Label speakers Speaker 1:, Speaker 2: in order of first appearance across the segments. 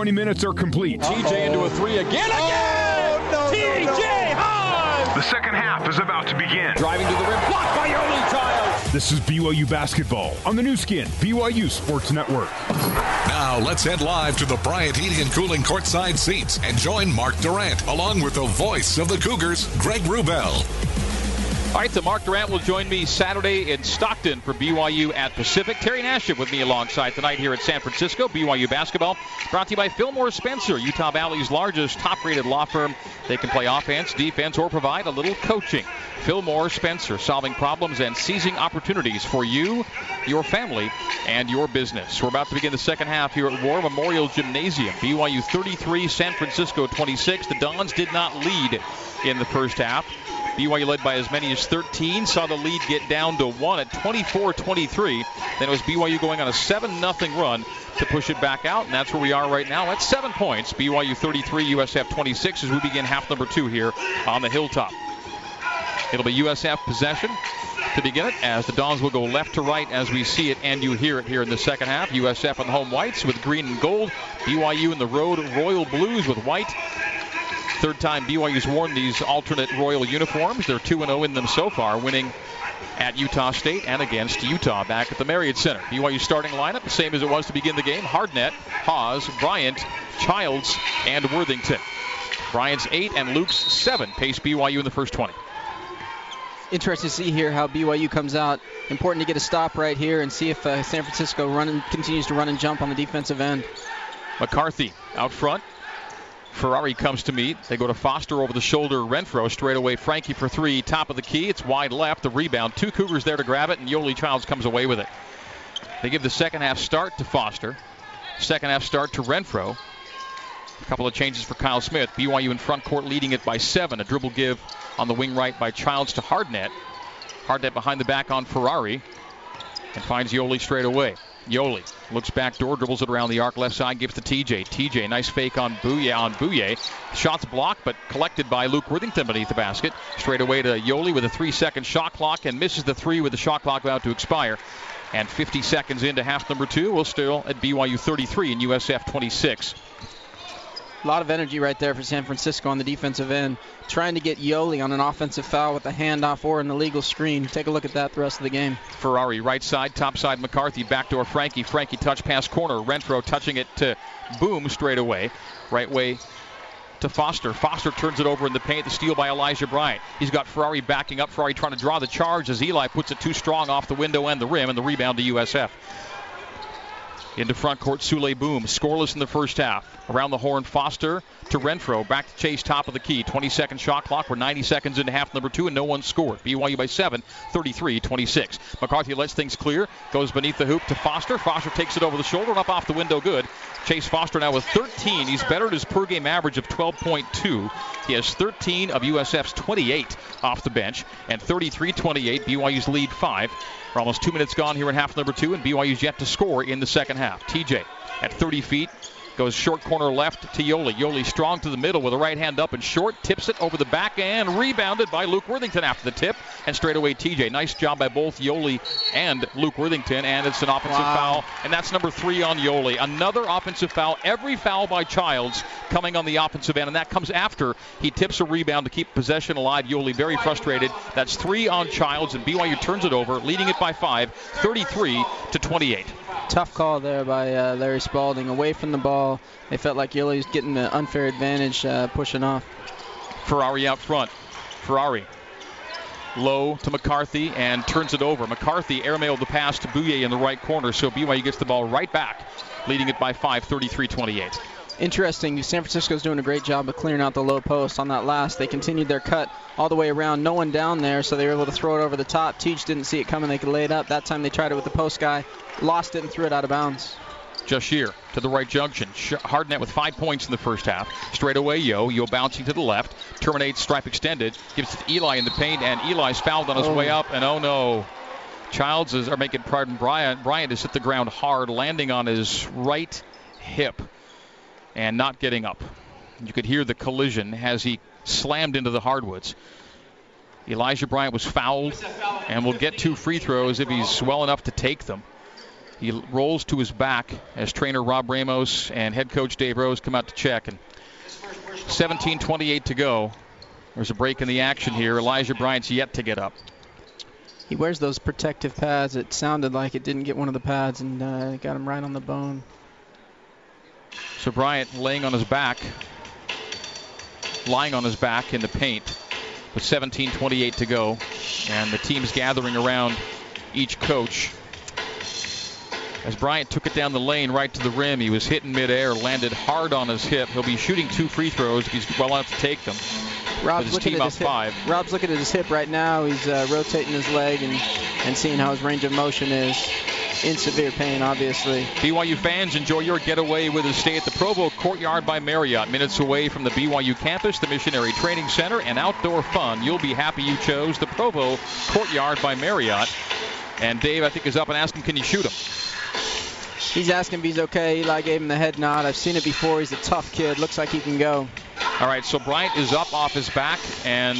Speaker 1: 20 minutes are complete.
Speaker 2: TJ into a three again, oh, again!
Speaker 3: Oh, no,
Speaker 2: TJ
Speaker 3: no, no.
Speaker 2: Hans!
Speaker 1: The second half is about to begin.
Speaker 2: Driving to the rim, blocked by Yoeli Childs.
Speaker 1: This is BYU basketball on the Nu Skin, BYU Sports Network.
Speaker 4: Now let's head live to the Bryant Heating and Cooling courtside seats and join Mark Durrant along with the voice of the Cougars, Greg Wrubell.
Speaker 5: All right, so Mark Durrant will join me Saturday in Stockton for BYU at Pacific. Terry Nashif with me alongside tonight here at San Francisco. BYU basketball brought to you by Fillmore Spencer, Utah Valley's largest top-rated law firm. They can play offense, defense, or provide a little coaching. Fillmore Spencer, solving problems and seizing opportunities for you, your family, and your business. We're about to begin the second half here at War Memorial Gymnasium. BYU 33, San Francisco 26. The Dons did not lead in the first half. BYU led by as many as 13, saw the lead get down to one at 24-23. Then it was BYU going on a 7-0 run to push it back out, and that's where we are right now at seven points. BYU 33, USF 26 as we begin half number two here on the hilltop. It'll be USF possession to begin it as the Dons will go left to right as we see it and you hear it here in the second half. USF on the home whites with green and gold. BYU in the road royal blues with white. Third time BYU's worn these alternate royal uniforms. They're 2 0 in them so far, winning at Utah State and against Utah back at the Marriott Center. BYU starting lineup, the same as it was to begin the game. Hardnett, Haws, Bryant, Childs, and Worthington. Bryant's 8 and Luke's 7 pace BYU in the first 20.
Speaker 6: Interesting to see here how BYU comes out. Important to get a stop right here and see if uh, San Francisco run continues to run and jump on the defensive end.
Speaker 5: McCarthy out front. Ferrari comes to meet. They go to Foster over the shoulder. Renfro straight away. Frankie for three. Top of the key. It's wide left. The rebound. Two Cougars there to grab it, and Yoeli Childs comes away with it. They give the second half start to Foster. Second half start to Renfro. A couple of changes for Kyle Smith. BYU in front court leading it by seven. A dribble give on the wing right by Childs to Hardnett. Hardnett behind the back on Ferrari and finds Yoeli straight away. Yoeli looks back door, dribbles it around the arc left side, gives to TJ. TJ, nice fake on Bouyea on Bouyea. Shots blocked, but collected by Luke Worthington beneath the basket. Straight away to Yoeli with a three-second shot clock and misses the three with the shot clock about to expire. And 50 seconds into half number two, we're still at BYU 33 and USF 26.
Speaker 6: A lot of energy right there for San Francisco on the defensive end, trying to get Yoeli on an offensive foul with a handoff or an illegal screen. Take a look at that the rest of the game.
Speaker 5: Ferrari right side, top side McCarthy, backdoor Frankie. Frankie touch pass corner. Renfro touching it to Boum straight away. Right way to Foster. Foster turns it over in the paint. The steal by Elijah Bryant. He's got Ferrari backing up. Ferrari trying to draw the charge as Eli puts it too strong off the window and the rim, and the rebound to USF. Into front court, Souley Boum. Scoreless in the first half. Around the horn, Foster to Renfro. Back to Chase, top of the key. 20 second shot clock. We're 90 seconds into half number two, and no one scored. BYU by seven, 33 26. McCarthy lets things clear. Goes beneath the hoop to Foster. Foster takes it over the shoulder and up off the window. Good. Chase Foster now with 13. He's better at his per game average of 12.2. He has 13 of USF's 28 off the bench, and 33 28. BYU's lead five. We're almost two minutes gone here in half number two, and BYU's yet to score in the second half. TJ at 30 feet goes short corner left to Yoeli. Yoeli strong to the middle with a right hand up and short, tips it over the back and rebounded by Luke Worthington after the tip, and straight away TJ. Nice job by both Yoeli and Luke Worthington, and it's an offensive
Speaker 6: Wow.
Speaker 5: foul, and that's number three on Yoeli. Another offensive foul. Every foul by Childs coming on the offensive end, and that comes after he tips a rebound to keep possession alive. Yoeli very frustrated. That's three on Childs, and BYU turns it over, leading it by five, 33 to 28.
Speaker 6: Tough call there by uh, Larry Spalding. Away from the ball. They felt like Yoeli's getting the unfair advantage, uh, pushing off.
Speaker 5: Ferrari out front. Ferrari low to McCarthy and turns it over. McCarthy airmailed the pass to Bouyea in the right corner, so BYU gets the ball right back, leading it by five, 33-28.
Speaker 6: Interesting. San Francisco's doing a great job of clearing out the low post on that last. They continued their cut all the way around. No one down there, so they were able to throw it over the top. Teach didn't see it coming. They could lay it up. That time they tried it with the post guy, lost it and threw it out of bounds.
Speaker 5: Jahshire to the right junction. Hardnett with five points in the first half. Straight away, Yo. Yo bouncing to the left. Terminates stripe extended. Gives it to Eli in the paint, and Eli's fouled on his
Speaker 6: Oh.
Speaker 5: way up. And oh no. Childs is, are making pardon Bryant. Bryant has hit the ground hard, landing on his right hip and not getting up. You could hear the collision as he slammed into the hardwoods. Elijah Bryant was fouled and will get two free throws if he's well enough to take them. He rolls to his back as trainer Rob Ramos and head coach Dave Rose come out to check. And 17:28 to go. There's a break in the action here. Elijah Bryant's yet to get up.
Speaker 6: He wears those protective pads. It sounded like it didn't get one of the pads and uh, got him right on the bone.
Speaker 5: So Bryant laying on his back, lying on his back in the paint with 17:28 to go, and the team's gathering around each coach. As Bryant took it down the lane right to the rim, he was hit in midair, landed hard on his hip. He'll be shooting two free throws. He's well enough to take them.
Speaker 6: Rob's
Speaker 5: his
Speaker 6: looking
Speaker 5: team
Speaker 6: at his hip.
Speaker 5: five.
Speaker 6: Rob's looking at his hip right now. He's uh, rotating his leg and, and seeing how his range of motion is. In severe pain, obviously.
Speaker 5: BYU fans enjoy your getaway with a stay at the Provo Courtyard by Marriott, minutes away from the BYU campus, the Missionary Training Center, and outdoor fun. You'll be happy you chose the Provo Courtyard by Marriott. And Dave, I think, is up and asking, can you shoot him?
Speaker 6: He's asking if he's okay. Eli gave him the head nod. I've seen it before. He's a tough kid. Looks like he can go.
Speaker 5: All right, so Bryant is up off his back and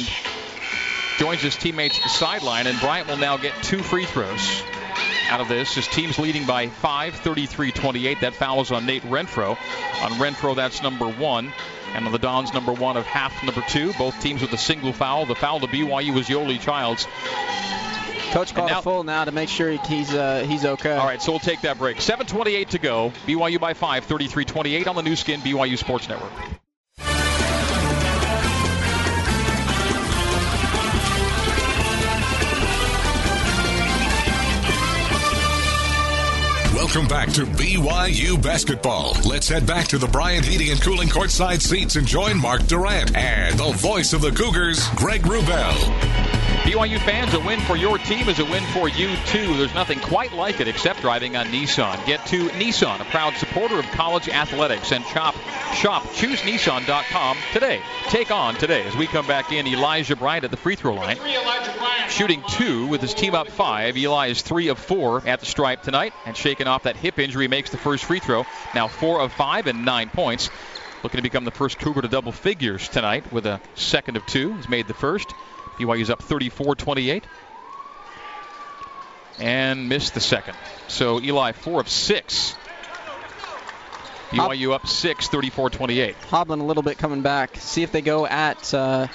Speaker 5: joins his teammates at the sideline, and Bryant will now get two free throws out of this. His team's leading by 5, 33-28. That foul is on Nate Renfro. On Renfro, that's number one. And on the Dons, number one of half number two. Both teams with a single foul. The foul to BYU was Yoeli Childs.
Speaker 6: Coach called
Speaker 5: now-
Speaker 6: a full now to make sure he's uh, he's okay.
Speaker 5: All right, so we'll take that break. 7.28 to go. BYU by 5, 33-28 on the Nu Skin BYU Sports Network.
Speaker 4: Welcome back to BYU basketball. Let's head back to the Bryant Heating and Cooling courtside seats and join Mark Durrant and the voice of the Cougars, Greg Wrubell.
Speaker 5: BYU fans, a win for your team is a win for you too. There's nothing quite like it except driving on Nissan. Get to Nissan, a proud supporter of college athletics, and shop shop choosenissan.com today. Take on today as we come back in. Elijah Bryant at the free throw line, shooting two with his team up five. Eli is three of four at the stripe tonight, and shaking off that hip injury makes the first free throw. Now four of five and nine points. Looking to become the first Cougar to double figures tonight with a second of two. He's made the first. BYU's up 34-28 and missed the second. So Eli four of six. BYU up six, 34-28.
Speaker 6: Hobbling a little bit coming back. See if they go at uh,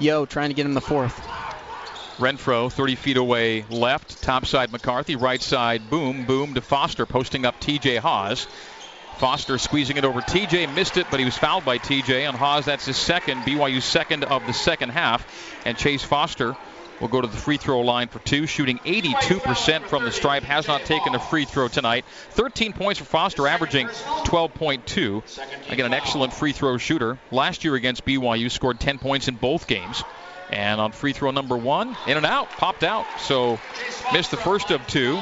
Speaker 6: Yo, trying to get him the fourth.
Speaker 5: Renfro 30 feet away left, top side McCarthy, right side Boum, Boum to Foster, posting up TJ Haws. Foster squeezing it over TJ, missed it, but he was fouled by TJ on Haws. That's his second, BYU second of the second half. And Chase Foster will go to the free throw line for two, shooting 82% from the stripe. Has not taken a free throw tonight. 13 points for Foster, averaging 12.2. Again, an excellent free throw shooter. Last year against BYU, scored 10 points in both games. And on free throw number one, in and out, popped out. So missed the first of two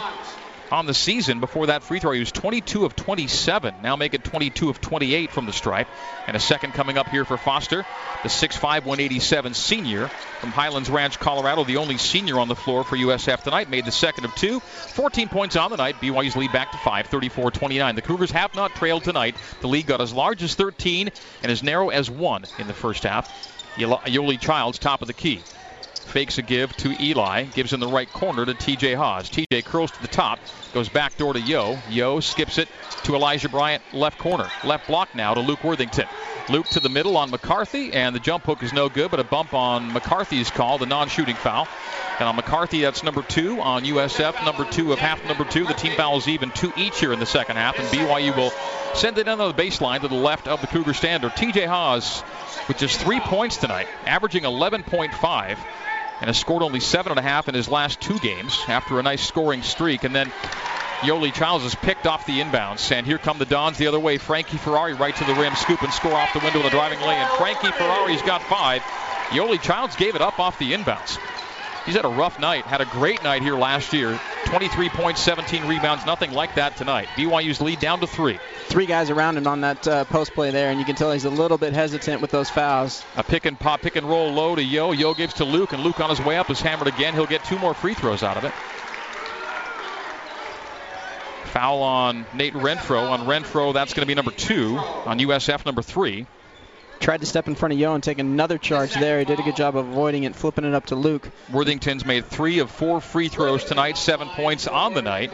Speaker 5: on the season. Before that free throw, he was 22 of 27. Now make it 22 of 28 from the stripe. And a second coming up here for Foster, the 6'5", 187 senior from Highlands Ranch, Colorado, the only senior on the floor for USF tonight. Made the second of two. 14 points on the night. BYU's lead back to 5, 34-29. The Cougars have not trailed tonight. The lead got as large as 13 and as narrow as one in the first half. Yoeli Childs, top of the key. Fakes a give to Eli, gives in the right corner to TJ Haws. TJ curls to the top, goes back door to Yo. Yo skips it to Elijah Bryant, left corner. Left block now to Luke Worthington. Luke to the middle on McCarthy, and the jump hook is no good, but a bump on McCarthy's call, the non shooting foul. And on McCarthy, that's number two. On USF, number two of half number two. The team fouls even two each here in the second half, and BYU will send it the baseline to the left of the Cougar standard. TJ Haws with just three points tonight, averaging 11.5 and has scored only seven and a half in his last two games after a nice scoring streak. And then Yoeli Childs is picked off the inbounds. And here come the Dons the other way. Frankie Ferrari right to the rim, scoop and score off the window in the driving lane. And Frankie Ferrari's got five. Yoeli Childs gave it up off the inbounds. He's had a rough night. Had a great night here last year. 23 points, 17 rebounds, nothing like that tonight. BYU's lead down to three.
Speaker 6: Three guys around him on that uh, post play there, and you can tell he's a little bit hesitant with those fouls.
Speaker 5: A pick and pop, pick and roll low to Yo. Yo gives to Luke, and Luke on his way up is hammered again. He'll get two more free throws out of it. Foul on Nate Renfro. On Renfro, that's going to be number two. On USF, number three.
Speaker 6: Tried to step in front of Yo and take another charge there. He did a good job of avoiding it, flipping it up to Luke.
Speaker 5: Worthington's made three of four free throws tonight, seven points on the night.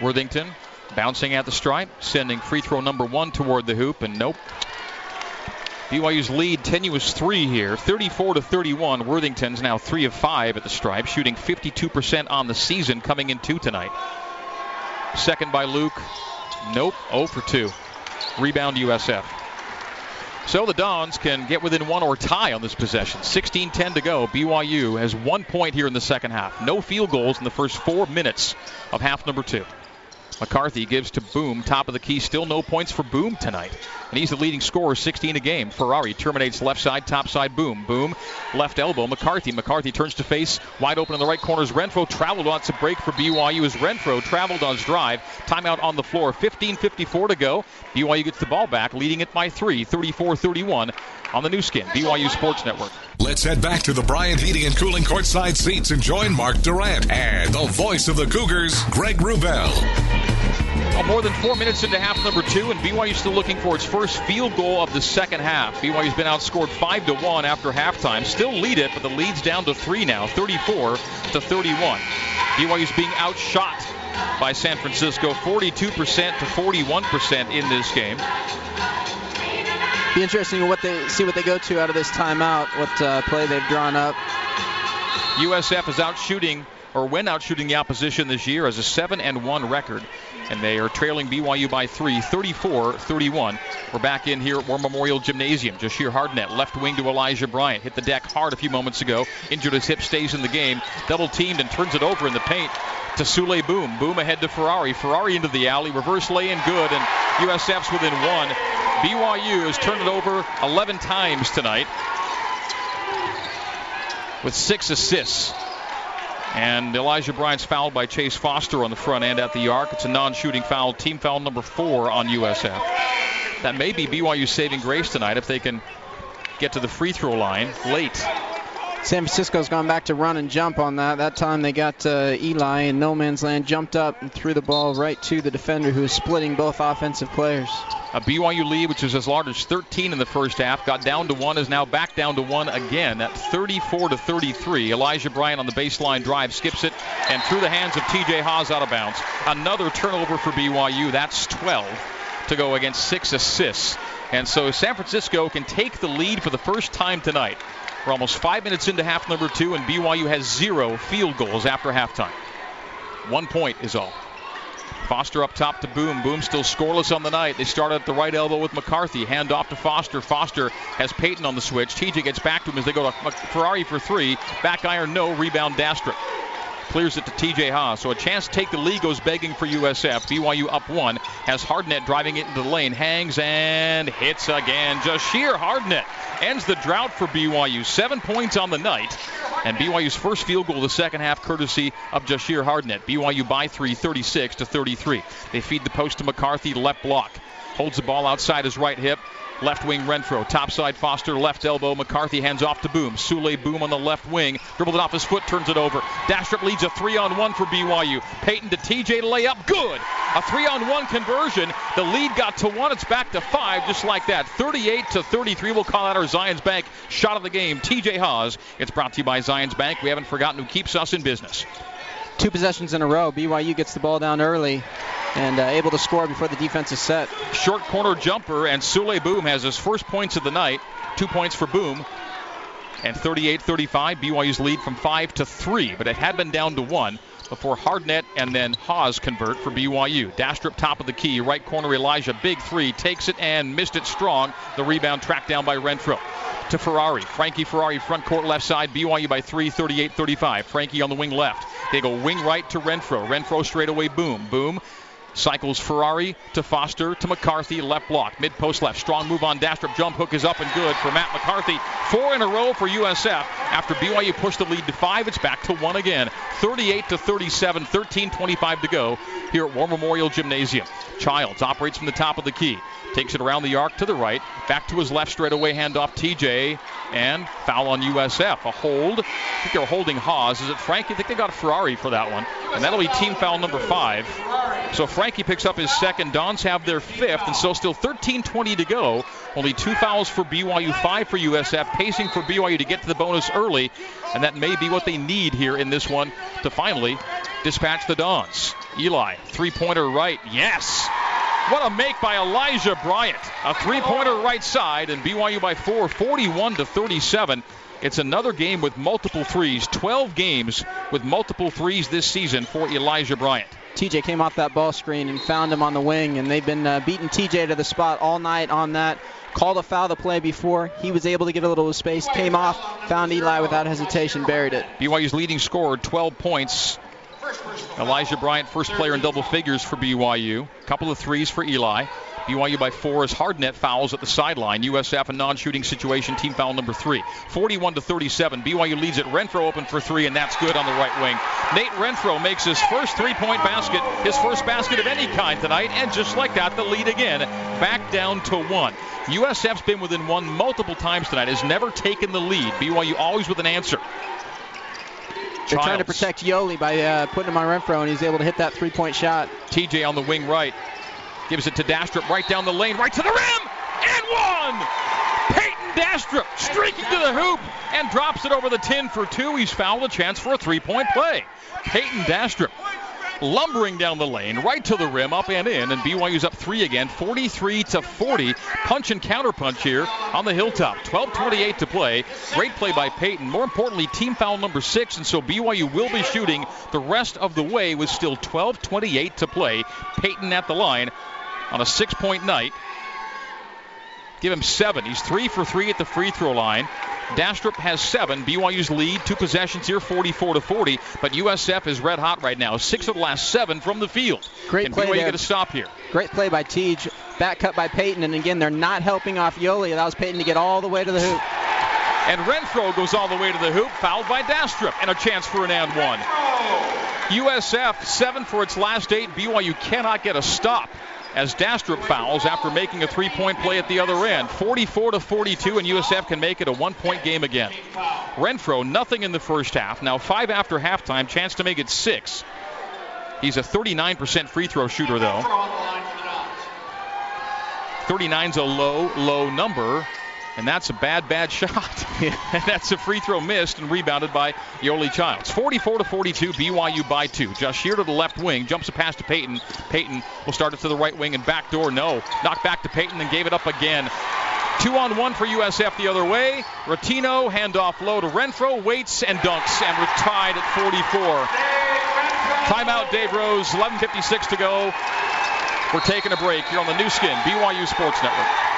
Speaker 5: Worthington bouncing at the stripe, sending free throw number one toward the hoop, and nope. BYU's lead tenuous three here, 34 to 31. Worthington's now three of five at the stripe, shooting 52% on the season, coming in two tonight. Second by Luke. Nope, 0 for 2. Rebound USF. So the Dons can get within one or tie on this possession. 16 10 to go. BYU has one point here in the second half. No field goals in the first four minutes of half number two. McCarthy gives to Boum, top of the key. Still no points for Boum tonight. And he's the leading scorer, 16 a game. Ferrari terminates left side, top side, Boum. Boum, left elbow, McCarthy. McCarthy turns to face, wide open in the right corner Renfro. Traveled lots of break for BYU as Renfro traveled on his drive. Timeout on the floor, 15.54 to go. BYU gets the ball back, leading it by three, 34 31 on the Nu Skin, BYU Sports Network.
Speaker 4: Let's head back to the Bryant Heating and Cooling courtside seats and join Mark Durrant and the voice of the Cougars, Greg.
Speaker 5: Well, more than four minutes into half number two, and BYU still looking for its first field goal of the second half. BYU's been outscored five to one after halftime. Still lead it, but the lead's down to three now, 34 to 31. BYU's being outshot by San Francisco, 42% to 41% in this game.
Speaker 6: Be interesting what they see what they go to out of this timeout, what uh, play they've drawn up.
Speaker 5: USF is out shooting or went out shooting the opposition this year as a 7 and 1 record. And they are trailing BYU by three, 34 31. We're back in here at War Memorial Gymnasium. Jahshire Hardnett, left wing to Elijah Bryant. Hit the deck hard a few moments ago. Injured his hip, stays in the game. Double teamed and turns it over in the paint to Souley Boom. Boum ahead to Ferrari. Ferrari into the alley. Reverse lay in good. And USF's within one. BYU has turned it over 11 times tonight with six assists. And Elijah Bryant's fouled by Chase Foster on the front end at the arc. It's a non shooting foul, team foul number four on USF. That may be BYU's saving grace tonight if they can get to the free throw line late.
Speaker 6: San Francisco's gone back to run and jump on that. That time they got uh, Eli in no man's land, jumped up and threw the ball right to the defender who was splitting both offensive players.
Speaker 5: A BYU lead, which was as large as 13 in the first half, got down to one, is now back down to one again at 34 to 33. Elijah Bryant on the baseline drive skips it and through the hands of TJ Haws out of bounds. Another turnover for BYU. That's 12 to go against six assists. And so San Francisco can take the lead for the first time tonight. We're almost five minutes into half number two, and BYU has zero field goals after halftime. One point is all. Foster up top to Boum. Boum still scoreless on the night. They start at the right elbow with McCarthy. Hand off to Foster. Foster has Payton on the switch. TJ gets back to him as they go to Ferrari for three. Back iron, no. Rebound, Dastrup. Clears it to TJ Haws. So a chance to take the lead goes begging for USF. BYU up one. Has Hardnett driving it into the lane. Hangs and hits again. Jahshire Hardnett ends the drought for BYU. Seven points on the night. And BYU's first field goal of the second half, courtesy of Jahshire Hardnett. BYU by three, 36 to 33. They feed the post to McCarthy, left block. Holds the ball outside his right hip. Left wing Renfro. Topside Foster. Left elbow. McCarthy hands off to Boom. Souley Boum on the left wing. Dribbled it off his foot. Turns it over. Dastrup leads a three on one for BYU. Payton to TJ to lay up. Good. A three on one conversion. The lead got to one. It's back to five just like that. 38 to 33. We'll call out our Zions Bank shot of the game. TJ Haws. It's brought to you by Zions Bank. We haven't forgotten who keeps us in business.
Speaker 6: Two possessions in a row. BYU gets the ball down early and uh, able to score before the defense is set.
Speaker 5: Short corner jumper, and Souley Boum has his first points of the night. Two points for Boum. And 38 35, BYU's lead from 5 to 3, but it had been down to 1 before Hardnett and then Haws convert for BYU. Dastrup top of the key, right corner Elijah, big three, takes it and missed it strong. The rebound tracked down by Renfro. To Ferrari. Frankie Ferrari, front court left side, BYU by 3, 38 35. Frankie on the wing left. They go wing right to Renfro. Renfro straight away, boom, Boum Cycles Ferrari to Foster to McCarthy, left block, mid post left. Strong move on Dastrup. Jump hook is up and good for Matt McCarthy. Four in a row for USF. After BYU pushed the lead to five, it's back to one again. 38 to 37, 13:25 to go here at War Memorial Gymnasium. Childs operates from the top of the key. Takes it around the arc to the right. Back to his left straightaway handoff TJ. And foul on USF. A hold. I think they're holding Haws. Is it Frankie? I think they got a Ferrari for that one. And that'll be team foul number five. So Frankie picks up his second. Dons have their fifth. And so still 13-20 to go. Only two fouls for BYU, five for USF. Pacing for BYU to get to the bonus early. And that may be what they need here in this one to finally dispatch the Dons. Eli, three pointer right. Yes. What a make by Elijah Bryant. A three pointer right side, and BYU by four, 41 to 37. It's another game with multiple threes. 12 games with multiple threes this season for Elijah Bryant.
Speaker 6: TJ came off that ball screen and found him on the wing, and they've been uh, beating TJ to the spot all night on that. Called a foul the play before. He was able to get a little space, came off, found Eli without hesitation, buried it.
Speaker 5: BYU's leading scorer, 12 points. Elijah Bryant, first player in double figures for BYU. Couple of threes for Eli. BYU by four as Hardnett fouls at the sideline. USF a non-shooting situation, team foul number three. 41 to 37. BYU leads it. Renfro open for three, and that's good on the right wing. Nate Renfro makes his first three-point basket, his first basket of any kind tonight, and just like that, the lead again, back down to one. USF's been within one multiple times tonight, has never taken the lead. BYU always with an answer.
Speaker 6: They're trying to protect Yoeli by uh, putting him on Renfro, and he's able to hit that three-point shot.
Speaker 5: TJ on the wing right. Gives it to Dastrup right down the lane, right to the rim, and one! Payton Dastrup streaking to the hoop and drops it over the tin for two. He's fouled a chance for a three-point play. Payton Dastrup lumbering down the lane, right to the rim, up and in, and BYU's up three again, 43 to 40. Punch and counter punch here on the hilltop. 12:28 to play. Great play by Payton. More importantly, team foul number six, and so BYU will be shooting the rest of the way with still 12:28 to play. Payton at the line on a six-point night. Give him seven. He's three for three at the free throw line. Dastrup has seven. BYU's lead, two possessions here, 44 to 40. But USF is red hot right now. Six of the last seven from the field.
Speaker 6: Great
Speaker 5: Can
Speaker 6: play
Speaker 5: BYU
Speaker 6: there.
Speaker 5: get a stop here?
Speaker 6: Great play by Teej. Back cut by Payton, and again, they're not helping off Yoeli. Allows Payton to get all the way to the hoop.
Speaker 5: And Renfro goes all the way to the hoop, fouled by Dastrup, and a chance for an and one. USF seven for its last eight. BYU cannot get a stop as Dastrup fouls after making a three-point play at the other end. 44 to 42, and USF can make it a one-point game again. Renfro nothing in the first half. Now five after halftime, chance to make it six. He's a 39% free throw shooter though. 39's a low, low number. And that's a bad, bad shot. and that's a free throw missed and rebounded by Yoeli Childs. 44 to 42, BYU by two. Just here to the left wing, jumps a pass to Payton. Payton will start it to the right wing and back door. No. Knocked back to Payton and gave it up again. Two on one for USF the other way. Ratinho, handoff low to Renfro, waits and dunks, and we're tied at 44. Timeout, Dave Rose. 11.56 to go. We're taking a break here on the Nu Skin, BYU Sports Network.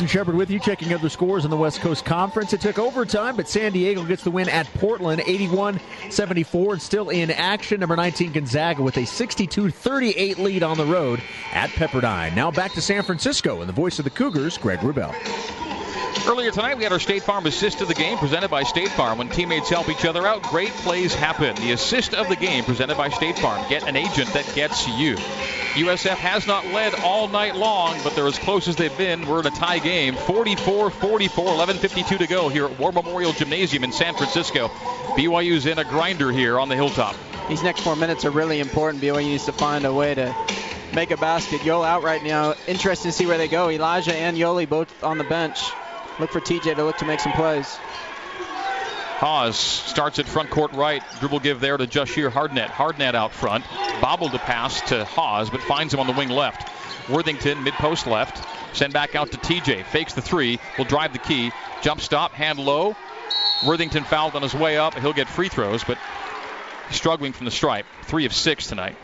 Speaker 3: Jason Shepard with you, checking other scores in the West Coast Conference. It took overtime, but San Diego gets the win at Portland, 81 74, and still in action. Number 19 Gonzaga with a 62 38 lead on the road at Pepperdine. Now back to San Francisco, and the voice of the Cougars, Greg Wrubell.
Speaker 5: Earlier tonight, we had our State Farm assist of the game presented by State Farm. When teammates help each other out, great plays happen. The assist of the game presented by State Farm. Get an agent that gets you. USF has not led all night long, but they're as close as they've been. We're in a tie game. 44 44, 11.52 to go here at War Memorial Gymnasium in San Francisco. BYU's in a grinder here on the hilltop.
Speaker 6: These next four minutes are really important. BYU needs to find a way to make a basket. Yoel out right now. Interesting to see where they go. Elijah and Yoeli both on the bench. Look for TJ to look to make some plays.
Speaker 5: Haws starts at front court right. Dribble give there to Jahshire Hardnett. Hardnett out front. Bobbled a pass to Haws, but finds him on the wing left. Worthington mid post left. Send back out to TJ. Fakes the three. Will drive the key. Jump stop. Hand low. Worthington fouled on his way up. He'll get free throws, but struggling from the stripe. Three of six tonight.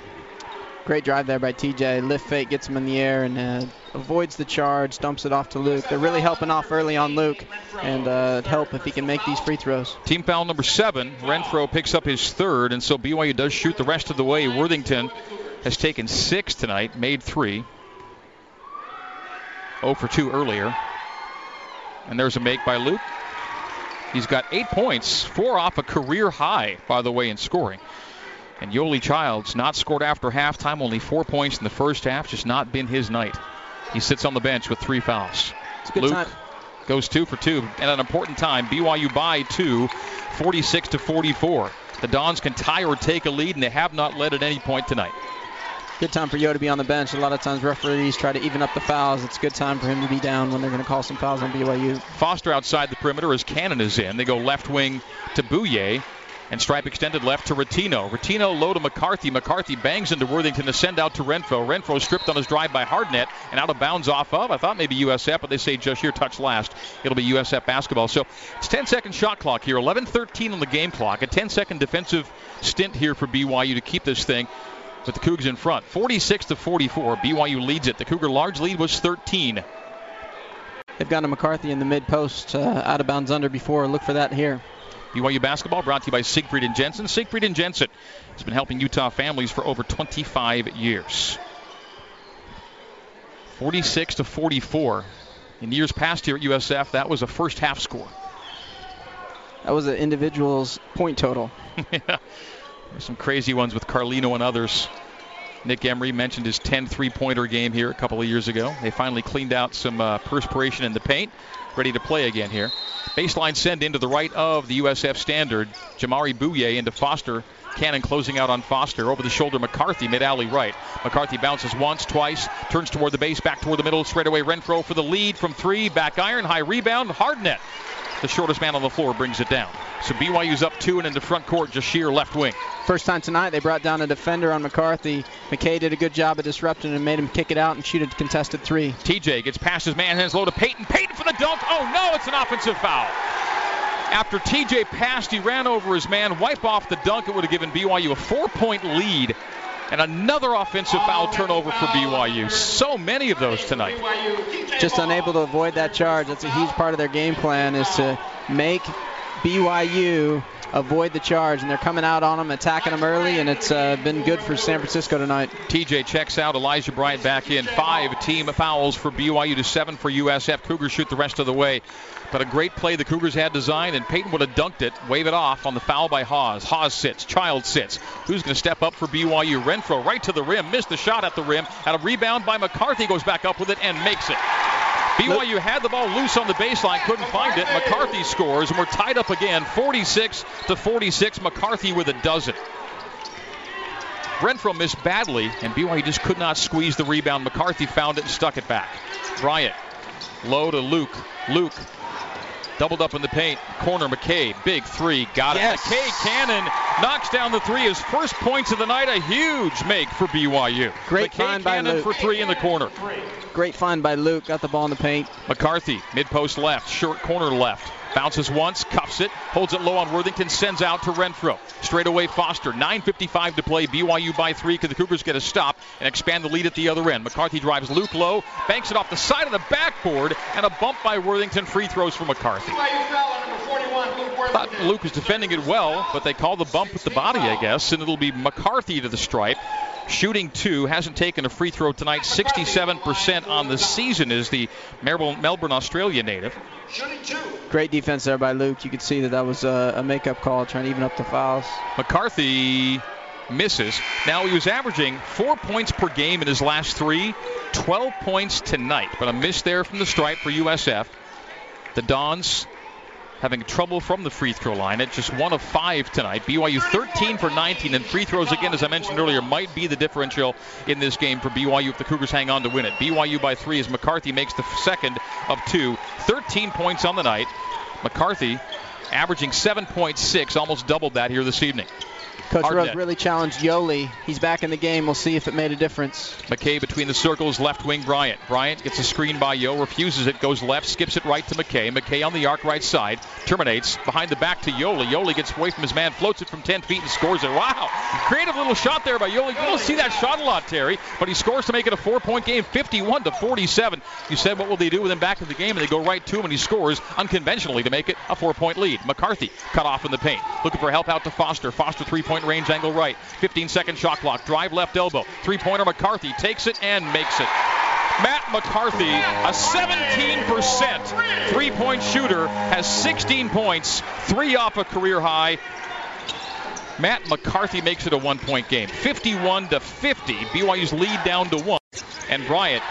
Speaker 6: Great drive there by TJ. Lift fake gets him in the air and uh, avoids the charge, dumps it off to Luke. They're really helping off early on Luke, and uh, help if he can make these free throws.
Speaker 5: Team foul number seven. Renfro picks up his third, and so BYU does shoot the rest of the way. Worthington has taken six tonight, made three. 0 for 2 earlier. And there's a make by Luke. He's got eight points, four off a career high, by the way, in scoring. And Yoeli Childs not scored after halftime, only four points in the first half, just not been his night. He sits on the bench with three fouls.
Speaker 6: It's a good
Speaker 5: Luke
Speaker 6: time.
Speaker 5: goes two for two at an important time. BYU by two, 46 to 44. The Dons can tie or take a lead, and they have not led at any point tonight.
Speaker 6: Good time for Yo to be on the bench. A lot of times referees try to even up the fouls. It's a good time for him to be down when they're going to call some fouls on BYU.
Speaker 5: Foster outside the perimeter as Cannon is in. They go left wing to Bouyea. And stripe extended left to Ratinho. Ratinho low to McCarthy. McCarthy bangs into Worthington to send out to Renfro. Renfro stripped on his drive by Hardnett and out of bounds off of. I thought maybe USF, but they say just here touch last. It'll be USF basketball. So it's 10 second shot clock here. 11-13 on the game clock. A 10 second defensive stint here for BYU to keep this thing But the Cougs in front. 46 to 44. BYU leads it. The Cougar large lead was 13.
Speaker 6: They've got a McCarthy in the mid post, uh, out of bounds under before. Look for that here.
Speaker 5: BYU basketball brought to you by Siegfried and Jensen. Siegfried and Jensen has been helping Utah families for over 25 years. 46 to 44. In years past here at USF, that was a first half score.
Speaker 6: That was an individual's point total.
Speaker 5: yeah. There's some crazy ones with Carlino and others. Nick Emery mentioned his 10 three pointer game here a couple of years ago. They finally cleaned out some uh, perspiration in the paint. Ready to play again here. Baseline send into the right of the USF standard. Jamaree Bouyea into Foster. Cannon closing out on Foster. Over the shoulder, McCarthy, mid alley right. McCarthy bounces once, twice, turns toward the base, back toward the middle, straight away. Renfro for the lead from three. Back iron, high rebound, Hardnett. The shortest man on the floor brings it down. So BYU's up two and in the front court, sheer left wing.
Speaker 6: First time tonight they brought down a defender on McCarthy. McKay did a good job of disrupting and made him kick it out and shoot a contested three.
Speaker 5: TJ gets past his man, hands low to Payton. Payton for the dunk. Oh no, it's an offensive foul. After TJ passed, he ran over his man, wipe off the dunk. It would have given BYU a four point lead. And another offensive foul turnover for BYU. So many of those tonight.
Speaker 6: Just unable to avoid that charge. That's a huge part of their game plan is to make BYU avoid the charge, and they're coming out on them, attacking them early, and it's uh, been good for San Francisco tonight.
Speaker 5: TJ checks out, Elijah Bryant back in. Five team fouls for BYU to seven for USF. Cougars shoot the rest of the way. But a great play the Cougars had designed, and Payton would have dunked it, wave it off on the foul by Haws. Haws sits, Child sits. Who's going to step up for BYU? Renfro right to the rim, missed the shot at the rim, and a rebound by McCarthy goes back up with it and makes it. BYU had the ball loose on the baseline, couldn't find it. McCarthy scores, and we're tied up again, 46 to 46. McCarthy with a dozen. Renfro missed badly, and BYU just could not squeeze the rebound. McCarthy found it and stuck it back. Bryant, low to Luke. Luke doubled up in the paint. Corner McKay, big three, got it.
Speaker 6: Yes.
Speaker 5: McKay Cannon knocks down the three. His first points of the night, a huge make for BYU.
Speaker 6: Great
Speaker 5: McKay
Speaker 6: find by Luke.
Speaker 5: for three in the corner.
Speaker 6: Great find by Luke. Got the ball in the paint.
Speaker 5: McCarthy, mid post left, short corner left. Bounces once, cuffs it, holds it low on Worthington, sends out to Renfro. Straight away Foster. 9.55 to play. BYU by three. Can the Cougars get a stop and expand the lead at the other end? McCarthy drives Luke low, banks it off the side of the backboard, and a bump by Worthington. Free throws for McCarthy. Thought Luke was defending it well, but they call the bump with the body, I guess, and it'll be McCarthy to the stripe. Shooting two, hasn't taken a free throw tonight. 67% on the season is the Melbourne, Melbourne Australia native.
Speaker 6: Great defense there by Luke. You could see that that was a, a makeup call, trying to even up the fouls.
Speaker 5: McCarthy misses. Now he was averaging four points per game in his last three, 12 points tonight, but a miss there from the stripe for USF. The Dons having trouble from the free throw line at just one of five tonight. BYU 13 for 19, and free throws again, as I mentioned earlier, might be the differential in this game for BYU if the Cougars hang on to win it. BYU by three as McCarthy makes the second of two. 13 points on the night. McCarthy averaging 7.6, almost doubled that here this evening.
Speaker 6: Coach
Speaker 5: Hard
Speaker 6: Rose
Speaker 5: net.
Speaker 6: really challenged Yoeli. He's back in the game. We'll see if it made a difference.
Speaker 5: McKay between the circles, left wing Bryant. Bryant gets a screen by Yo, refuses it, goes left, skips it right to McKay. McKay on the arc right side, terminates behind the back to Yoeli. Yoeli gets away from his man, floats it from 10 feet and scores it. Wow! Creative little shot there by Yoeli. You don't see that shot a lot, Terry, but he scores to make it a four-point game, 51 to 47. You said what will they do with him back in the game, and they go right to him, and he scores unconventionally to make it a four-point lead. McCarthy cut off in the paint, looking for help out to Foster. Foster three-point range angle right, 15-second shot clock. Drive left elbow, three-pointer. McCarthy takes it and makes it. Matt McCarthy, a 17% three point shooter, has 16 points, three off a career high. Matt McCarthy makes it a one point game. 51 to 50. BYU's lead down to one. And Bryant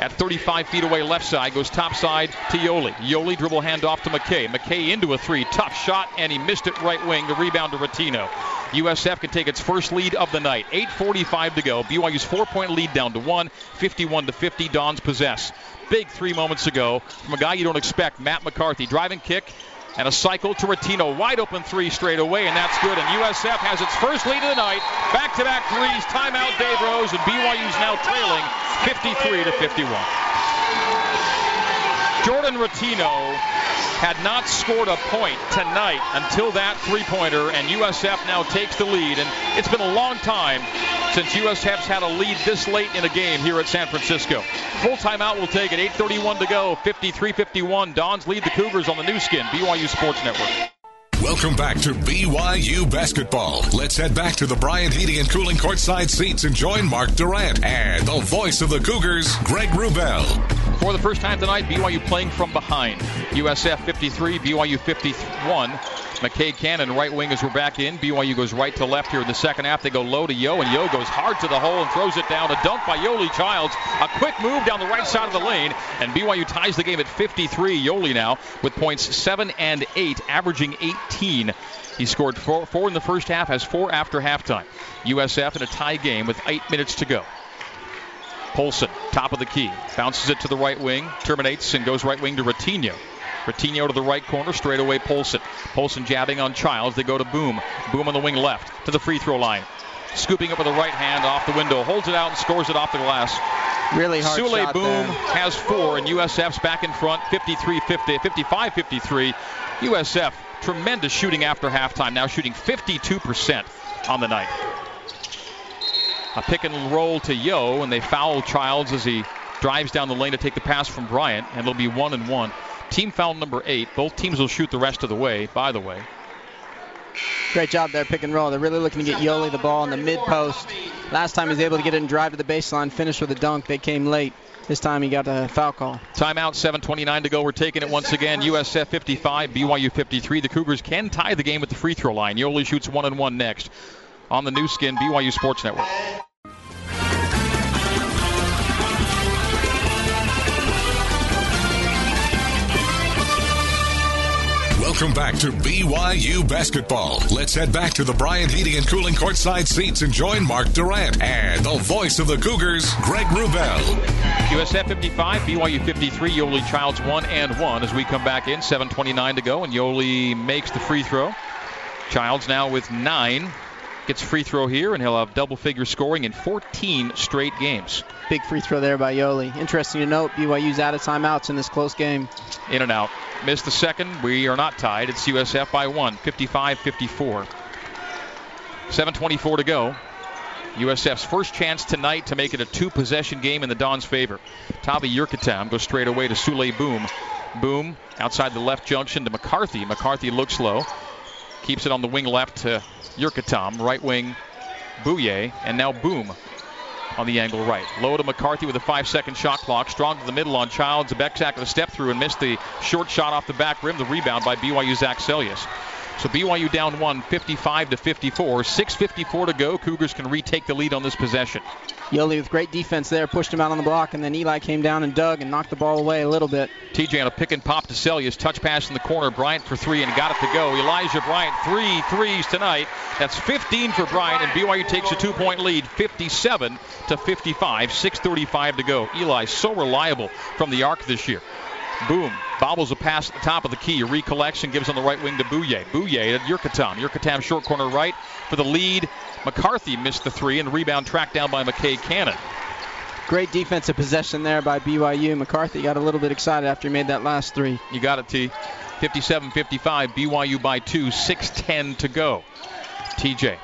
Speaker 5: at 35 feet away left side. Goes top side to Yoeli. Yoeli dribble handoff to McKay. McKay into a three. Tough shot, and he missed it right wing. The rebound to Ratinho. USF can take its first lead of the night. 8.45 to go. BYU's four point lead down to one. 51 to 50. Dons possess. Big three moments ago from a guy you don't expect, Matt McCarthy. Driving kick and a cycle to Ratinho. Wide open three straight away, and that's good. And USF has its first lead of the night. Back to back threes. Timeout, Dave Rose, and BYU's now trailing 53 to 51. Jordan Ratinho had not scored a point tonight until that three pointer, and USF now takes the lead. And it's been a long time since U.S. USF's had a lead this late in a game here at San Francisco. Full timeout will take it. 8.31 to go. 53 51. Dons lead the Cougars on the Nu Skin, BYU Sports Network.
Speaker 4: Welcome back to BYU basketball. Let's head back to the Bryant Heating and Cooling courtside seats and join Mark Durrant and the voice of the Cougars, Greg Wrubell.
Speaker 5: For the first time tonight, BYU playing from behind. USF 53, BYU 51. McKay Cannon, right wing as we're back in. BYU goes right to left here in the second half. They go low to Yo, and Yo goes hard to the hole and throws it down. A dunk by Yoeli Childs. A quick move down the right side of the lane, and BYU ties the game at 53. Yoli now with points 7 and 8, averaging 18. He scored four, four in the first half, has four after halftime. USF in a tie game with eight minutes to go. Polson, top of the key, bounces it to the right wing, terminates and goes right wing to Ratinho. Ratinho to the right corner, straight away Polson. Polson jabbing on Childs. They go to Boum. Boum on the wing left to the free throw line. Scooping up with the right hand off the window, holds it out and scores it off the glass.
Speaker 6: Really hard
Speaker 5: Souley
Speaker 6: shot Boum
Speaker 5: has four, and USF's back in front, 53-50, 55-53. USF tremendous shooting after halftime, now shooting 52% on the night. A pick and roll to Yo, and they foul Childs as he drives down the lane to take the pass from Bryant, and it'll be one and one. Team foul number eight. Both teams will shoot the rest of the way, by the way.
Speaker 6: Great job there, pick and roll. They're really looking to get Yoeli the ball in the mid post. Last time he was able to get it and drive to the baseline, finish with a dunk. They came late. This time he got a foul call.
Speaker 5: Timeout, 7.29 to go. We're taking it once again. USF 55, BYU 53. The Cougars can tie the game at the free throw line. Yoeli shoots one and one next on the Nu Skin, BYU Sports Network.
Speaker 4: Welcome back to BYU basketball. Let's head back to the Bryant Heating and Cooling courtside seats and join Mark Durrant and the voice of the Cougars, Greg Wrubell.
Speaker 5: USF 55, BYU 53. Yoeli Childs 1 and 1 as we come back in. 7.29 to go, and Yoeli makes the free throw. Childs now with 9. Gets free throw here, and he'll have double figure scoring in 14 straight games.
Speaker 6: Big free throw there by Yoeli. Interesting to note, BYU's out of timeouts in this close game.
Speaker 5: In and out. Missed the second. We are not tied. It's USF by one, 55 54. 7.24 to go. USF's first chance tonight to make it a two possession game in the Don's favor. Taavi Jurkatamm goes straight away to Souley Boum. Boum outside the left junction to McCarthy. McCarthy looks low. Keeps it on the wing left to Jurkatamm. Right wing Bouyea. And now Boum on the angle right. Low to McCarthy with a five second shot clock. Strong to the middle on Childs. a Zebekzak with a step through and missed the short shot off the back rim. The rebound by BYU Zac Seljaas. So BYU down one, 55 to 54. 6:54 to go. Cougars can retake the lead on this possession.
Speaker 6: Yoeli with great defense there, pushed him out on the block, and then Eli came down and dug and knocked the ball away a little bit.
Speaker 5: TJ on a pick and pop to Seljaas. Touch pass in the corner. Bryant for three and got it to go. Elijah Bryant, three threes tonight. That's 15 for Bryant, and BYU takes a two point lead, 57 to 55. 6.35 to go. Eli, so reliable from the arc this year. Boum. Bobbles a pass at the top of the key. Recollects and gives on the right wing to Bouyea. Bouyea to Jurkatamm. Jurkatamm short corner right for the lead. McCarthy missed the three and rebound tracked down by McKay Cannon.
Speaker 6: Great defensive possession there by BYU. McCarthy got a little bit excited after he made that last three.
Speaker 5: You got it, T. 57 55. BYU by two. 6.10 to go. TJ.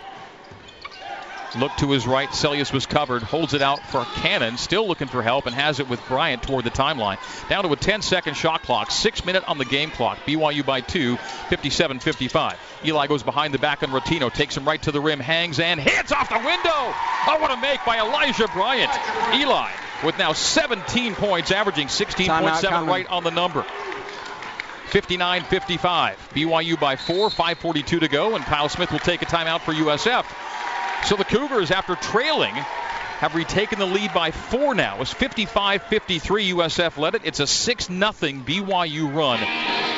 Speaker 5: Look to his right. Seljaas was covered. Holds it out for Cannon. Still looking for help and has it with Bryant toward the timeline. Down to a 10 second shot clock. Six minute on the game clock. BYU by two. 57 55. Eli goes behind the back on Ratinho. Takes him right to the rim. Hangs and hits off the window. Oh, what a make by Elijah Bryant. Eli with now 17 points, averaging 16.7 right on the number. 59 55. BYU by four, 5.42 to go, and Kyle Smith will take a timeout for USF. So the Cougars, after trailing have retaken the lead by four now. It's 55 53. USF led it. It's a 6 0 BYU run.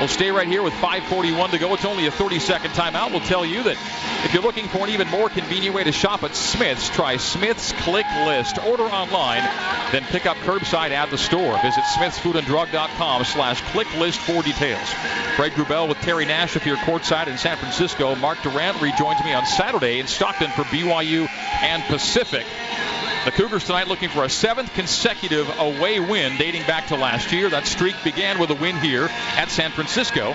Speaker 5: We'll stay right here with 5.41 to go. It's only a 30 second timeout. We'll tell you that if you're looking for an even more convenient way to shop at Smith's, try Smith's Click List. Order online, then pick up curbside at the store. Visit smithsfoodanddrug.com slash click list for details. Greg Wrubell with Terry Nash if you're courtside in San Francisco. Mark Durrant rejoins me on Saturday in Stockton for BYU and Pacific. The Cougars tonight looking for a seventh consecutive away win dating back to last year. That streak began with a win here at San Francisco.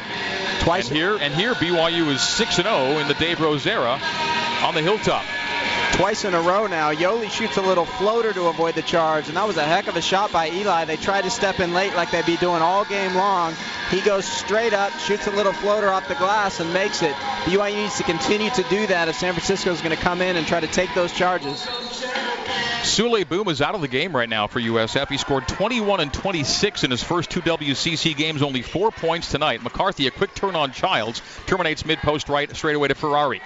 Speaker 5: Twice and here and here BYU is 6 0 in the Dave Rose era on the hilltop.
Speaker 6: Twice in a row now. Yoeli shoots a little floater to avoid the charge, and that was a heck of a shot by Eli. They tried to step in late like they'd be doing all game long. He goes straight up, shoots a little floater off the glass, and makes it. BYU needs to continue to do that if San Francisco is going to come in and try to take those charges.
Speaker 5: Souley Boum is out of the game right now for USF. He scored 21 and 26 in his first two WCC games, only four points tonight. McCarthy, a quick turn on Childs, terminates mid post right straight away to Ferrari.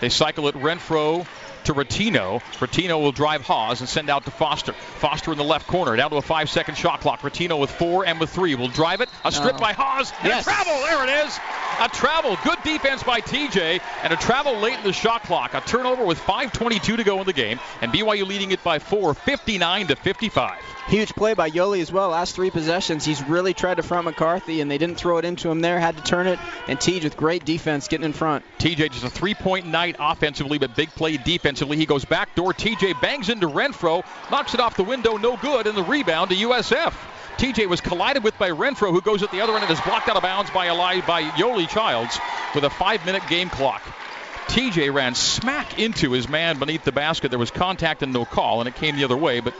Speaker 5: They cycle it Renfro to Ratinho. Ratinho will drive Haws and send out to Foster. Foster in the left corner, down to a five second shot clock. Ratinho with four and with three will drive it. A strip oh. by Haws and yes. a travel. There it is. A travel. Good defense by TJ and a travel late in the shot clock. A turnover with 5:22 to go in the game, and BYU leading it by four, 59 to 55.
Speaker 6: Huge play by Yoeli as well. Last three possessions, he's really tried to front McCarthy, and they didn't throw it into him there. Had to turn it, and TJ with great defense getting in front.
Speaker 5: TJ just a three-point night offensively, but big play defensively. He goes back door. TJ bangs into Renfro, knocks it off the window, no good, and the rebound to USF. TJ was collided with by Renfro, who goes at the other end and is blocked out of bounds by Eli, by Yoeli Childs with a five-minute game clock. TJ ran smack into his man beneath the basket. There was contact and no call, and it came the other way, but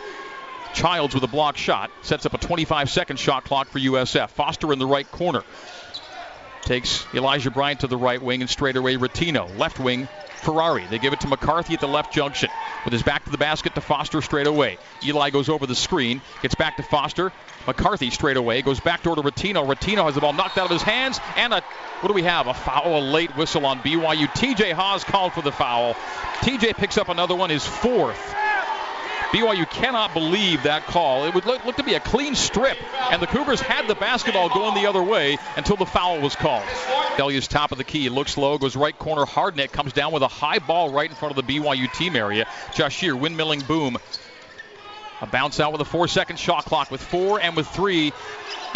Speaker 5: Childs with a block shot sets up a 25 second shot clock for USF. Foster in the right corner. Takes Elijah Bryant to the right wing and straight away Ratinho. Left wing Ferrari. They give it to McCarthy at the left junction. With his back to the basket to Foster straight away. Eli goes over the screen, gets back to Foster. McCarthy straight away goes back door to Ratinho. Ratinho has the ball knocked out of his hands, and a what do we have? A foul, a late whistle on BYU. TJ Haws called for the foul. TJ picks up another one, his fourth. BYU cannot believe that call. It would look, look, to be a clean strip, and the Cougars had the basketball going the other way until the foul was called. Delia's top of the key, looks low, goes right corner. Hardnett comes down with a high ball right in front of the BYU team area. Jahshire, windmilling Boum. A bounce out with a four second shot clock with four and with three.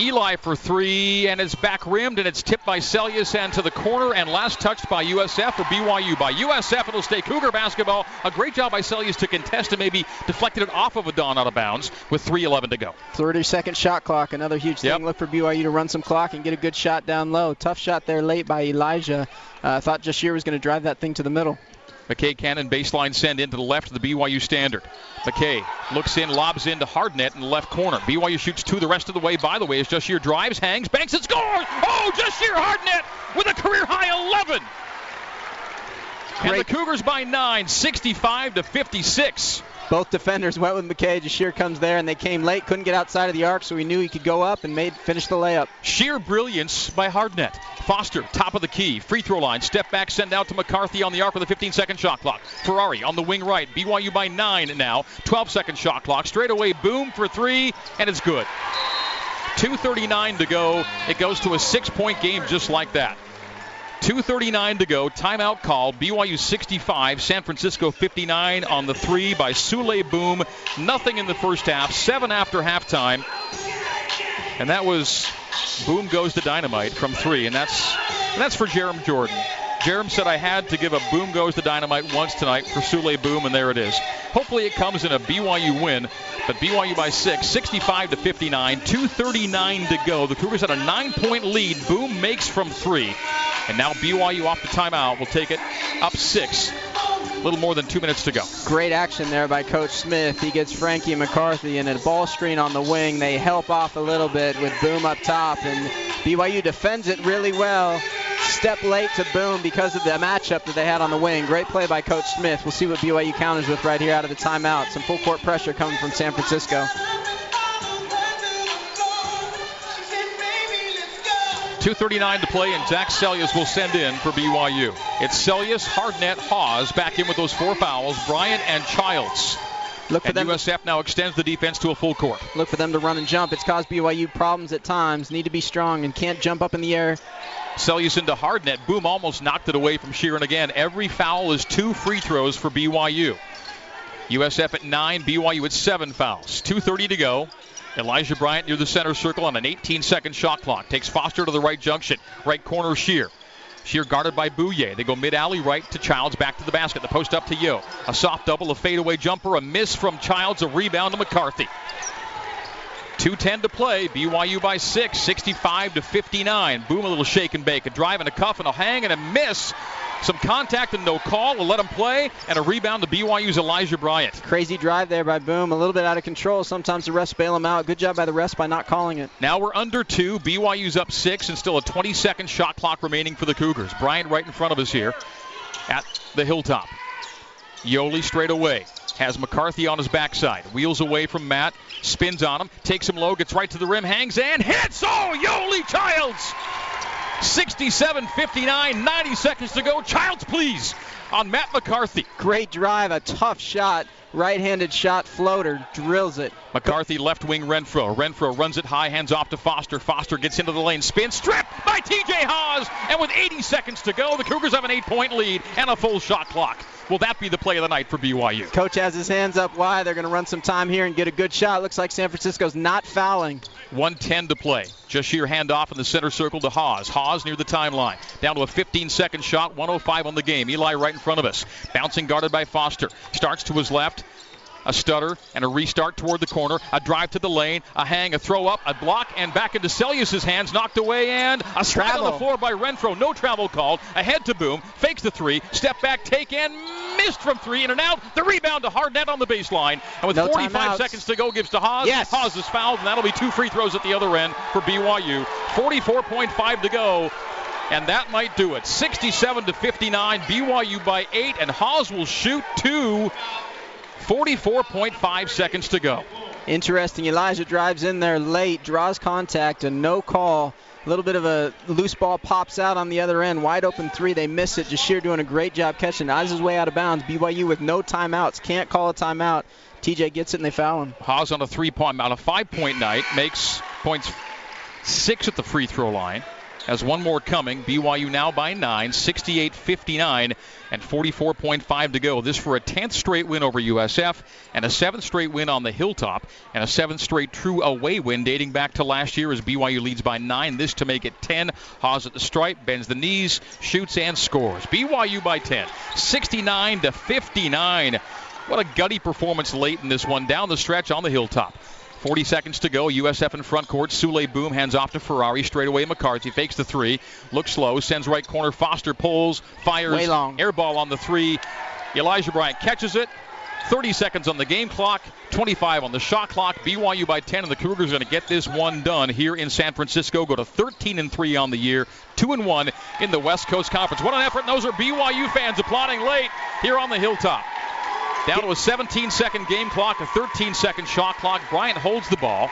Speaker 5: Eli for three, and it's back rimmed, and it's tipped by Seljaas and to the corner, and last touched by USF or BYU. By USF, it'll stay Cougar basketball. A great job by Seljaas to contest and maybe deflected it off of a Don out of bounds with 3:11 to go.
Speaker 6: 30 second shot clock, another huge thing. Yep. Look for BYU to run some clock and get a good shot down low. Tough shot there late by Elijah. I uh, thought Jahshire was going to drive that thing to the middle.
Speaker 5: McKay Cannon baseline send into the left of the BYU standard. McKay looks in, lobs into Hardnett in the left corner. BYU shoots two the rest of the way, by the way, as Jahshire drives, hangs, banks, and scores! Oh, Jahshire Hardnett with a career high 11! Great. And the Cougars by nine, 65 to 56.
Speaker 6: Both defenders went with McKay. Jahshire comes there, and they came late, couldn't get outside of the arc, so he knew he could go up and made finish the layup.
Speaker 5: Sheer brilliance by Hardnett. Foster, top of the key, free throw line, step back, send out to McCarthy on the arc with a 15 second shot clock. Ferrari on the wing right, BYU by nine now, 12 second shot clock. Straight away, Boum for three, and it's good. 2.39 to go. It goes to a six point game just like that. 2.39 to go. Timeout called. BYU 65, San Francisco 59 on the three by Souley Boum. Nothing in the first half. Seven after halftime. And that was Boom goes to dynamite from three, and that's and that's for Jarom Jordan. Jarom said I had to give a boom goes to dynamite once tonight for Souley Boum, and there it is. Hopefully it comes in a BYU win, but BYU by six, 65 to 59, 2:39 to go. The Cougars had a nine-point lead. Boum makes from three, and now BYU off the timeout will take it up six a little more than two minutes to go.
Speaker 6: Great action there by Coach Smith. He gets Frankie McCarthy and a ball screen on the wing. They help off a little bit with Boum up top, and BYU defends it really well. Step late to Boum because of the matchup that they had on the wing. Great play by Coach Smith. We'll see what BYU counters with right here out of the timeout. Some full court pressure coming from San Francisco.
Speaker 5: 2.39 to play, and Zac Seljaas will send in for BYU. It's Seljaas, Hardnett, Haws back in with those four fouls, Bryant and Childs.
Speaker 6: Look for
Speaker 5: And
Speaker 6: them.
Speaker 5: USF now extends the defense to a full court.
Speaker 6: Look for them to run and jump. It's caused BYU problems at times. Need to be strong and can't jump up in the air.
Speaker 5: Seljaas into Hardnett. Boum almost knocked it away from Sheeran again. Every foul is two free throws for BYU. USF at nine, BYU at seven fouls. 2.30 to go. Elijah Bryant near the center circle on an 18 second shot clock. Takes Foster to the right junction. Right corner, Shear. Shear guarded by Bouyea. They go mid alley right to Childs, back to the basket. The post up to Yo. A soft double, a fadeaway jumper, a miss from Childs, a rebound to McCarthy. 2.10 to play. BYU by six, 65 to 59. Boum, a little shake and bake. A drive and a cuff and a hang and a miss. Some contact and no call. Will let him play. And a rebound to BYU's Elijah Bryant.
Speaker 6: Crazy drive there by Boum. A little bit out of control. Sometimes the refs bail him out. Good job by the refs by not calling it.
Speaker 5: Now we're under two. BYU's up six and still a 20 second shot clock remaining for the Cougars. Bryant right in front of us here at the hilltop. Yoeli straight away. Has McCarthy on his backside. Wheels away from Matt. Spins on him. Takes him low. Gets right to the rim. Hangs and hits. Oh, Yoeli Childs. 67 59. 90 seconds to go. Childs, please. On Matt McCarthy.
Speaker 6: Great drive. A tough shot. Right handed shot floater. Drills it.
Speaker 5: McCarthy left wing Renfro. Renfro runs it high, hands off to Foster. Foster gets into the lane, spin, strip by TJ Haws. And with 80 seconds to go, the Cougars have an eight point lead and a full shot clock. Will that be the play of the night for BYU?
Speaker 6: Coach has his hands up wide. They're going to run some time here and get a good shot. Looks like San Francisco's not fouling.
Speaker 5: 110 to play. Just Jahshire handoff in the center circle to Haws. Haws near the timeline. Down to a 15 second shot, 105 on the game. Eli right in front of us. Bouncing guarded by Foster. Starts to his left. A stutter and a restart toward the corner. A drive to the lane. A hang, a throw up, a block, and back into Seljaas' hands. Knocked away and a slide on the floor by Renfro. No travel called. Ahead to Boum. Fakes the three. Step back, take and missed from three. In and out. The rebound to Hardnett on the baseline. And with
Speaker 6: No
Speaker 5: 45
Speaker 6: timeouts.
Speaker 5: seconds to go, gives to Haws.
Speaker 6: Yes.
Speaker 5: Haws is fouled, and that'll be two free throws at the other end for BYU. 44.5 to go. And that might do it. 67 to 59. BYU by eight, and Haws will shoot two. 44.5 seconds to go.
Speaker 6: Interesting. Elijah drives in there late, draws contact, and no call. A little bit of a loose ball pops out on the other end. Wide open three. They miss it. Jahshire doing a great job catching. Eyes his way out of bounds. BYU with no timeouts. Can't call a timeout. TJ gets it and they foul him.
Speaker 5: Haws on a three-point, on a five-point night, makes points six at the free throw line. Has one more coming. BYU now by nine, 68-59, and 44.5 to go. This for a 10th straight win over USF and a seventh straight win on the Hilltop and a seventh straight true away win dating back to last year as BYU leads by nine. This to make it 10. Haws at the stripe, bends the knees, shoots and scores. BYU by 10, 69 to 59. What a gutty performance late in this one down the stretch on the Hilltop. 40 seconds to go. USF in front court. Souley Boum hands off to Ferrari. Straight away McCarthy fakes the three. Looks slow. Sends right corner. Foster pulls. Fires.
Speaker 6: Way long.
Speaker 5: Air ball on the three. Elijah Bryant catches it. 30 seconds on the game clock. 25 on the shot clock. BYU by 10, and the Cougars are going to get this one done here in San Francisco. Go to 13 and 3 on the year. 2 and 1 in the West Coast Conference. What an effort. And those are BYU fans applauding late here on the Hilltop. Down to a 17 second game clock, a 13 second shot clock. Bryant holds the ball.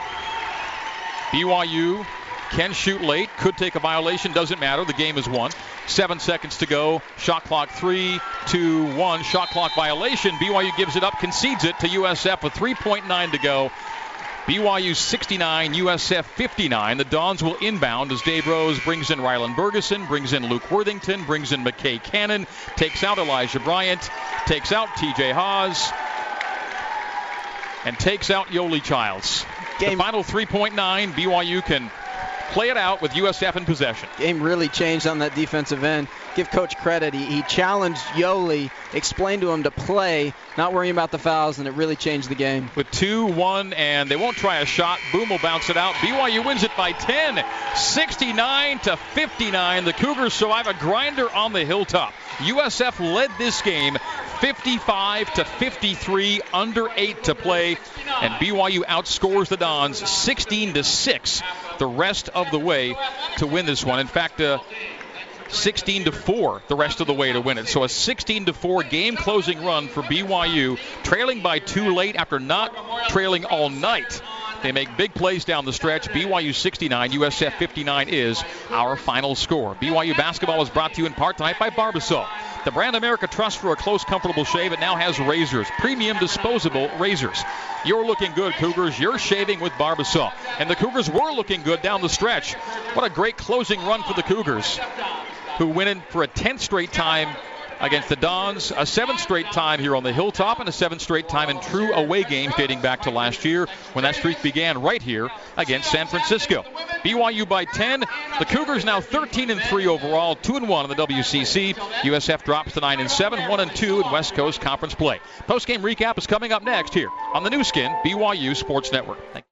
Speaker 5: BYU can shoot late, could take a violation, doesn't matter. The game is won. Seven seconds to go. Shot clock three, two, one. Shot clock violation. BYU gives it up, concedes it to USF with 3.9 to go. BYU 69, USF 59. The Dons will inbound as Dave Rose brings in Rylan Bergersen, brings in Luke Worthington, brings in McKay Cannon, takes out Elijah Bryant, takes out TJ Haws, and takes out Yoeli Childs.
Speaker 6: Game-
Speaker 5: The final 3.9, BYU can play it out with USF in possession.
Speaker 6: Game really changed on that defensive end. Give coach credit. He, he challenged Yoeli, explained to him to play, not worrying about the fouls, and it really changed the game.
Speaker 5: with 2 1, and they won't try a shot. Boum will bounce it out. BYU wins it by 10, 69 to 59. The Cougars survive a grinder on the hilltop. USF led this game 55 to 53, under 8 to play, and BYU outscores the Dons 16 to 6 the rest of the way to win this one. In fact, uh, 16 to 4 the rest of the way to win it. So a 16 to 4 game closing run for BYU, trailing by two late after not trailing all night. They make big plays down the stretch. BYU 69, USF 59 is our final score. BYU basketball is brought to you in part tonight by Barbasol. The brand America trusts for a close, comfortable shave. It now has razors, premium disposable razors. You're looking good, Cougars. You're shaving with Barbasol. And the Cougars were looking good down the stretch. What a great closing run for the Cougars, who went in for a 10th straight time against the Dons, a seventh straight time here on the Hilltop, and a seventh straight time in true away games dating back to last year when that streak began right here against San Francisco. BYU by 10. The Cougars now 13 and 3 overall, 2 and 1 in the WCC. USF drops to 9 and 7, 1 and 2 in West Coast Conference play. Post game recap is coming up next here on the Nu Skin BYU Sports Network. Thank